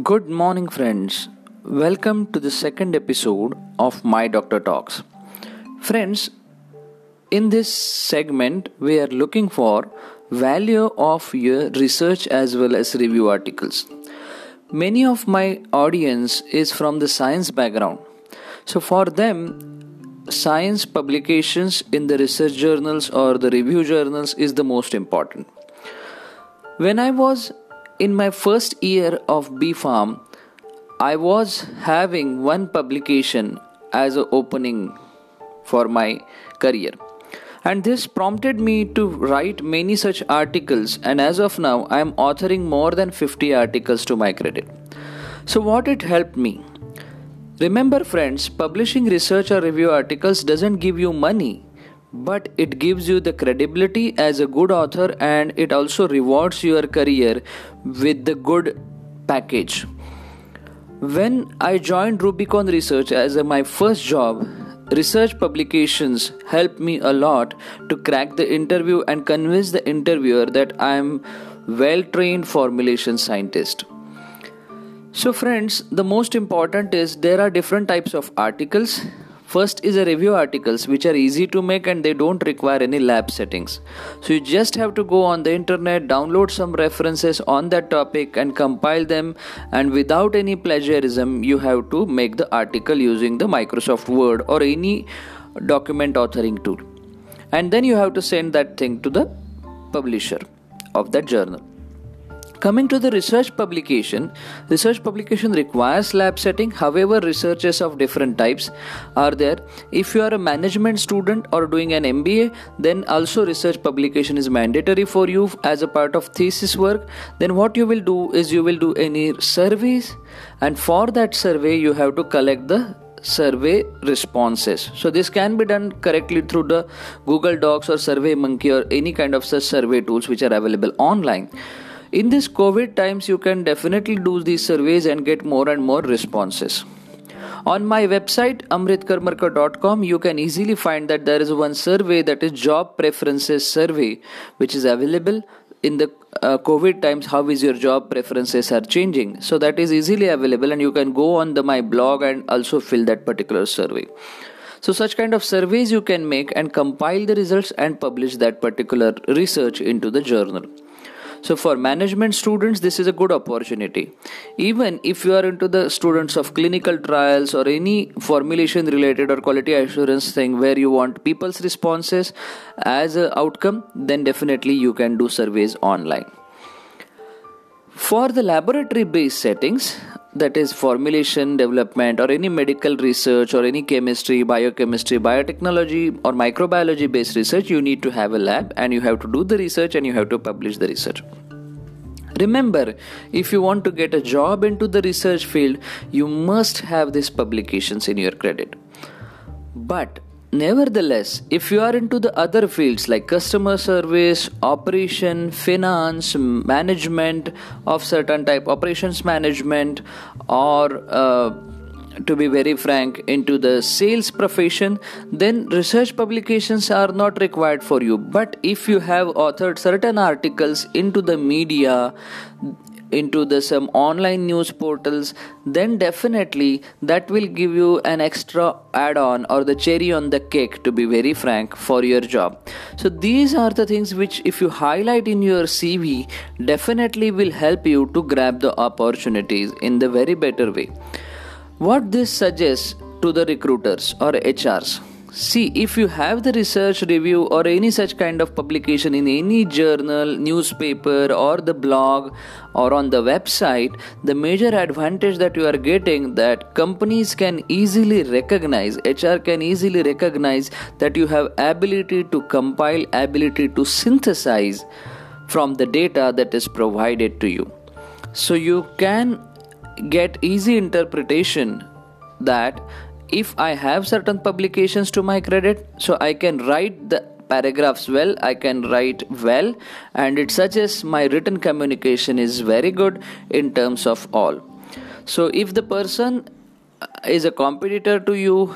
Good morning, friends. Welcome to the second episode of My Doctor Talks. Friends, in this segment, we are looking for value of your research as well as review articles. Many of my audience is from the science background. So for them, science publications in the research journals or the review journals is the most important. When I was in my first year of B Pharm, I was having one publication as an opening for my career. And this prompted me to write many such articles, and as of now, I am authoring more than 50 articles to my credit. So, what it helped me? Remember, friends, publishing research or review articles doesn't give you money, but it gives you the credibility as a good author and it also rewards your career with the good package. When I joined Rubicon Research as my first job, research publications helped me a lot to crack the interview and convince the interviewer that I am well trained formulation scientist. So friends, the most important is there are different types of articles First is a review articles which are easy to make and they don't require any lab settings. So you just have to go on the internet, download some references on that topic and compile them and without any plagiarism you have to make the article using the Microsoft Word or any document authoring tool. And then you have to send that thing to the publisher of that journal. Coming to the research publication, research publication requires lab setting. However, researches of different types are there. If you are a management student or doing an MBA, then also research publication is mandatory for you as a part of thesis work. Then what you will do is you will do any surveys, and for that survey you have to collect the survey responses so this can be done correctly through the google docs or survey monkey or any kind of such survey tools which are available online in this COVID times, you can definitely do these surveys and get more and more responses. On my website amritkarmarkar.com, you can easily find that there is one survey that is job preferences survey, which is available in the uh, covid times how is your job preferences are changing. So that is easily available and you can go on the my blog and also fill that particular survey. So such kind of surveys you can make and compile the results and publish that particular research into the journal so for management students this is a good opportunity. Even if you are into the students of clinical trials or any formulation related or quality assurance thing where you want people's responses as an outcome then definitely you can do surveys online. For the laboratory based settings that is formulation development or any medical research or any chemistry biochemistry biotechnology or microbiology based research you need to have a lab and you have to do the research and you have to publish the research. Remember if you want to get a job into the research field you must have these publications in your credit. But Nevertheless, if you are into the other fields like customer service, operation, finance, management of certain type, operations management, or uh, to be very frank, into the sales profession, then research publications are not required for you. But if you have authored certain articles into the media, into the some online news portals then definitely that will give you an extra add on or the cherry on the cake to be very frank for your job. So these are the things which if you highlight in your cv definitely will help you to grab the opportunities in the very better way. What this suggests to the recruiters or hrs See, if you have the research review or any such kind of publication in any journal, newspaper, or the blog or on the website, the major advantage that you are getting that companies can easily recognize, HR can easily recognize that you have ability to compile, ability to synthesize from the data that is provided to you. So you can get easy interpretation that if I have certain publications to my credit, so I can write the paragraphs well, I can write well, and it suggests my written communication is very good in terms of all. So, if the person uh, is a competitor to you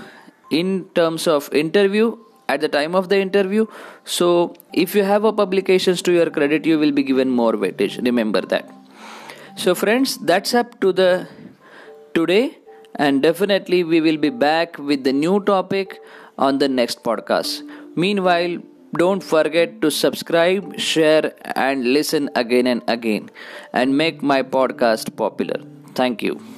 in terms of interview, at the time of the interview so if you have a publications to your credit you will be given more weightage. Remember that. So, friends, that's up to the today, and definitely we will be back with the new topic on the next podcast. Meanwhile, don't forget to subscribe, share, and listen again and again, and make my podcast popular. Thank you.